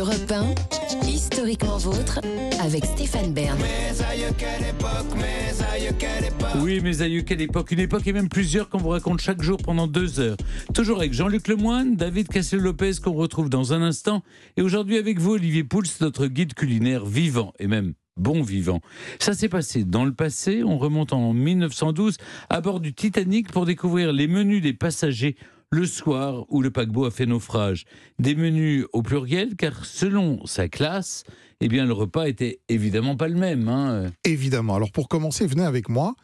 Europe 1, historiquement vôtre, avec Stéphane Bern. Oui, mes aïeux, quelle époque? Une époque et même plusieurs qu'on vous raconte chaque jour pendant deux heures. Toujours avec Jean-Luc Lemoine, David Cassel-Lopez qu'on retrouve dans un instant, et aujourd'hui avec vous, Olivier Pouls, notre guide culinaire vivant et même bon vivant. Ça s'est passé dans le passé, on remonte en 1912 à bord du Titanic pour découvrir les menus des passagers le soir où le paquebot a fait naufrage. Des menus au pluriel, car selon sa classe, eh bien, le repas était évidemment pas le même. Hein. Évidemment. Alors pour commencer, venez avec moi.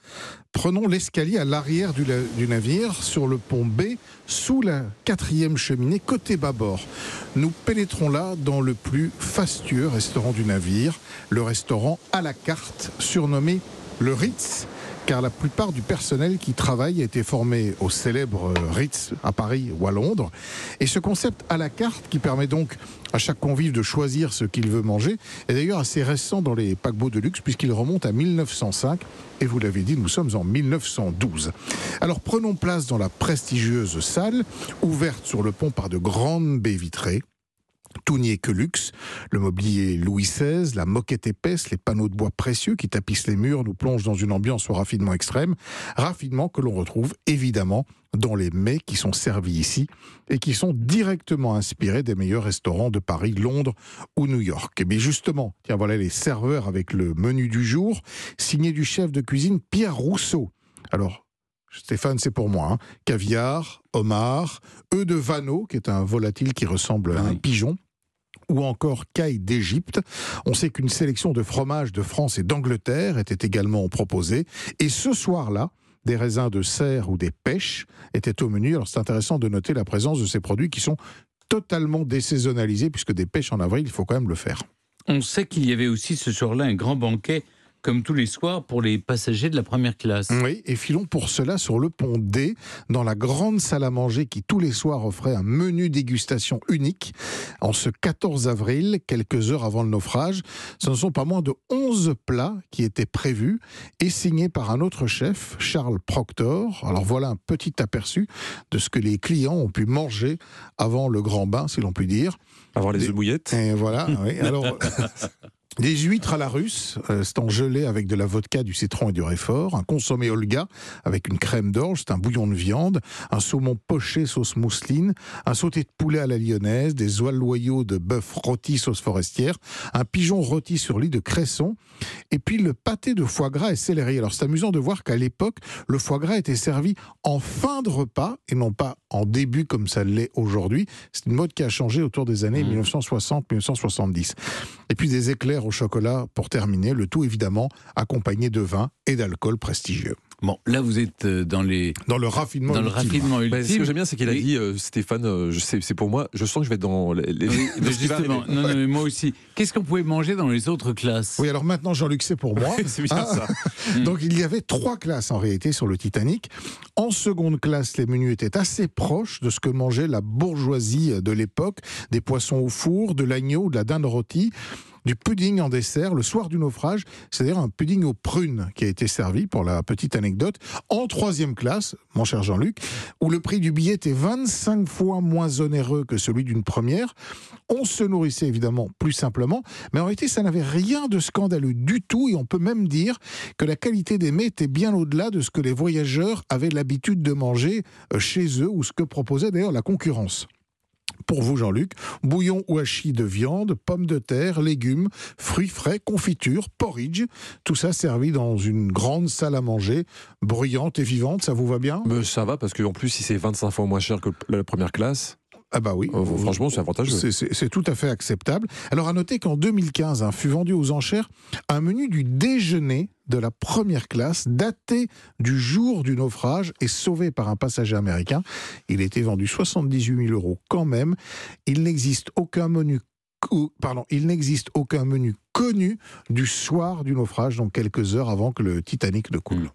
Prenons l'escalier à l'arrière du, du, navire, sur le pont B, sous la quatrième cheminée, côté bâbord. Nous pénétrons là dans le plus fastueux restaurant du navire, le restaurant à la carte, surnommé le Ritz car la plupart du personnel qui travaille a été formé au célèbre Ritz à Paris ou à Londres. Et ce concept à la carte, qui permet donc à chaque convive de choisir ce qu'il veut manger, est d'ailleurs assez récent dans les paquebots de luxe, puisqu'il remonte à 1905. Et vous l'avez dit, nous sommes en 1912. Alors prenons place dans la prestigieuse salle, ouverte sur le pont par de grandes baies vitrées. Tout n'y est que luxe. Le mobilier Louis XVI, la moquette épaisse, les panneaux de bois précieux qui tapissent les murs nous plongent dans une ambiance au raffinement extrême. Raffinement que l'on retrouve évidemment dans les mets qui sont servis ici et qui sont directement inspirés des meilleurs restaurants de Paris, Londres ou New York. Et bien justement, tiens voilà les serveurs avec le menu du jour, signé du chef de cuisine Pierre Rousseau. Alors, Stéphane, c'est pour moi. Hein. Caviar, homard, œuf de vanneau, qui est un volatile qui ressemble à un pigeon, ou encore caille d'Égypte. On sait qu'une sélection de fromages de France et d'Angleterre était également proposée. Et ce soir-là, des raisins de serre ou des pêches étaient au menu. Alors c'est intéressant de noter la présence de ces produits qui sont totalement désaisonnalisés, puisque des pêches en avril, il faut quand même le faire. On sait qu'il y avait aussi ce soir-là un grand banquet comme tous les soirs pour les passagers de la première classe. Oui, et filons pour cela sur le pont D, dans la grande salle à manger qui tous les soirs offrait un menu dégustation unique. En ce 14 avril, quelques heures avant le naufrage, ce ne sont pas moins de 11 plats qui étaient prévus et signés par un autre chef, Charles Proctor. Alors voilà un petit aperçu de ce que les clients ont pu manger avant le grand bain, si l'on peut dire. Avoir les œufs bouillettes. Et voilà, oui. Alors, Des huîtres à la russe, euh, c'est en gelée avec de la vodka, du citron et du réfort. Un consommé Olga avec une crème d'orge, c'est un bouillon de viande. Un saumon poché sauce mousseline. Un sauté de poulet à la lyonnaise. Des oies loyaux de bœuf rôti sauce forestière. Un pigeon rôti sur lit de cresson. Et puis le pâté de foie gras et céleri. Alors c'est amusant de voir qu'à l'époque, le foie gras était servi en fin de repas et non pas en début comme ça l'est aujourd'hui. C'est une mode qui a changé autour des années 1960-1970. Mmh. Et puis des éclairs au chocolat pour terminer, le tout évidemment accompagné de vin et d'alcool prestigieux. Bon, là vous êtes euh, dans les dans le raffinement dans le raffinement ultime. Bah, ce que j'aime bien, c'est qu'il a dit euh, Stéphane, euh, je sais, c'est pour moi. Je sens que je vais être dans les. justement, non, non, mais moi aussi. Qu'est-ce qu'on pouvait manger dans les autres classes? Oui, alors maintenant Jean-Luc, c'est pour moi. c'est bien ah. ça. Donc il y avait trois classes en réalité sur le Titanic. En seconde classe, les menus étaient assez proches de ce que mangeait la bourgeoisie de l'époque des poissons au four, de l'agneau, de la dinde rôtie du pudding en dessert le soir du naufrage, c'est-à-dire un pudding aux prunes qui a été servi, pour la petite anecdote, en troisième classe, mon cher Jean-Luc, où le prix du billet était 25 fois moins onéreux que celui d'une première. On se nourrissait évidemment plus simplement, mais en réalité, ça n'avait rien de scandaleux du tout, et on peut même dire que la qualité des mets était bien au-delà de ce que les voyageurs avaient l'habitude de manger euh, chez eux, ou ce que proposait d'ailleurs la concurrence pour vous Jean-Luc, bouillon ou hachis de viande, pommes de terre, légumes, fruits frais, confiture, porridge, tout ça servi dans une grande salle à manger, bruyante et vivante, ça vous va bien? Mais Ça va, parce qu'en plus, si c'est 25 fois moins cher que la première classe... Ah bah oui. Oh, franchement, c'est avantageux. C'est tout à fait acceptable. Alors à noter qu'en 2015, hein, fut vendu aux enchères un menu du déjeuner de la première classe, daté du jour du naufrage et sauvé par un passager américain. Il était vendu 78 000 euros quand même. Il n'existe aucun menu pardon, il n'existe aucun menu connu du soir du naufrage, donc quelques heures avant que le Titanic ne coule.